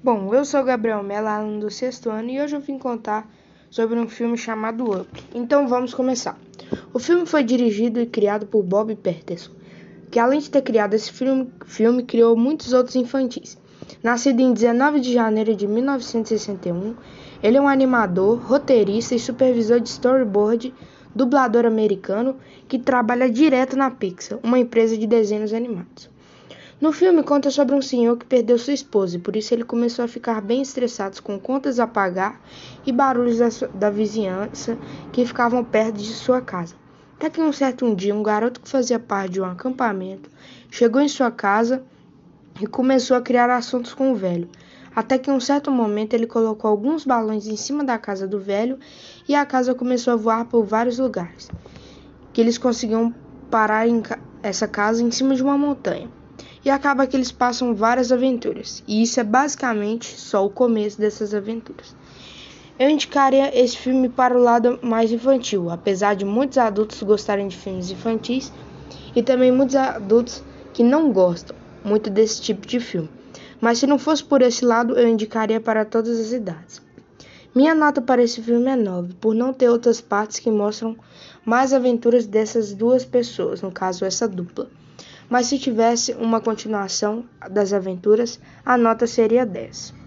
Bom, eu sou Gabriel Mello, aluno do sexto ano, e hoje eu vim contar sobre um filme chamado Up. Então vamos começar. O filme foi dirigido e criado por Bob Peterson, que além de ter criado esse filme, filme criou muitos outros infantis. Nascido em 19 de janeiro de 1961, ele é um animador, roteirista e supervisor de storyboard, dublador americano que trabalha direto na Pixar, uma empresa de desenhos animados. No filme conta sobre um senhor que perdeu sua esposa e por isso ele começou a ficar bem estressado com contas a pagar e barulhos da, da vizinhança que ficavam perto de sua casa. Até que um certo dia, um garoto que fazia parte de um acampamento chegou em sua casa e começou a criar assuntos com o velho. Até que um certo momento ele colocou alguns balões em cima da casa do velho e a casa começou a voar por vários lugares. Que eles conseguiam parar essa casa em cima de uma montanha e acaba que eles passam várias aventuras. E isso é basicamente só o começo dessas aventuras. Eu indicaria esse filme para o lado mais infantil, apesar de muitos adultos gostarem de filmes infantis e também muitos adultos que não gostam muito desse tipo de filme. Mas se não fosse por esse lado, eu indicaria para todas as idades. Minha nota para esse filme é 9, por não ter outras partes que mostram mais aventuras dessas duas pessoas, no caso essa dupla mas se tivesse uma continuação das aventuras, a nota seria 10.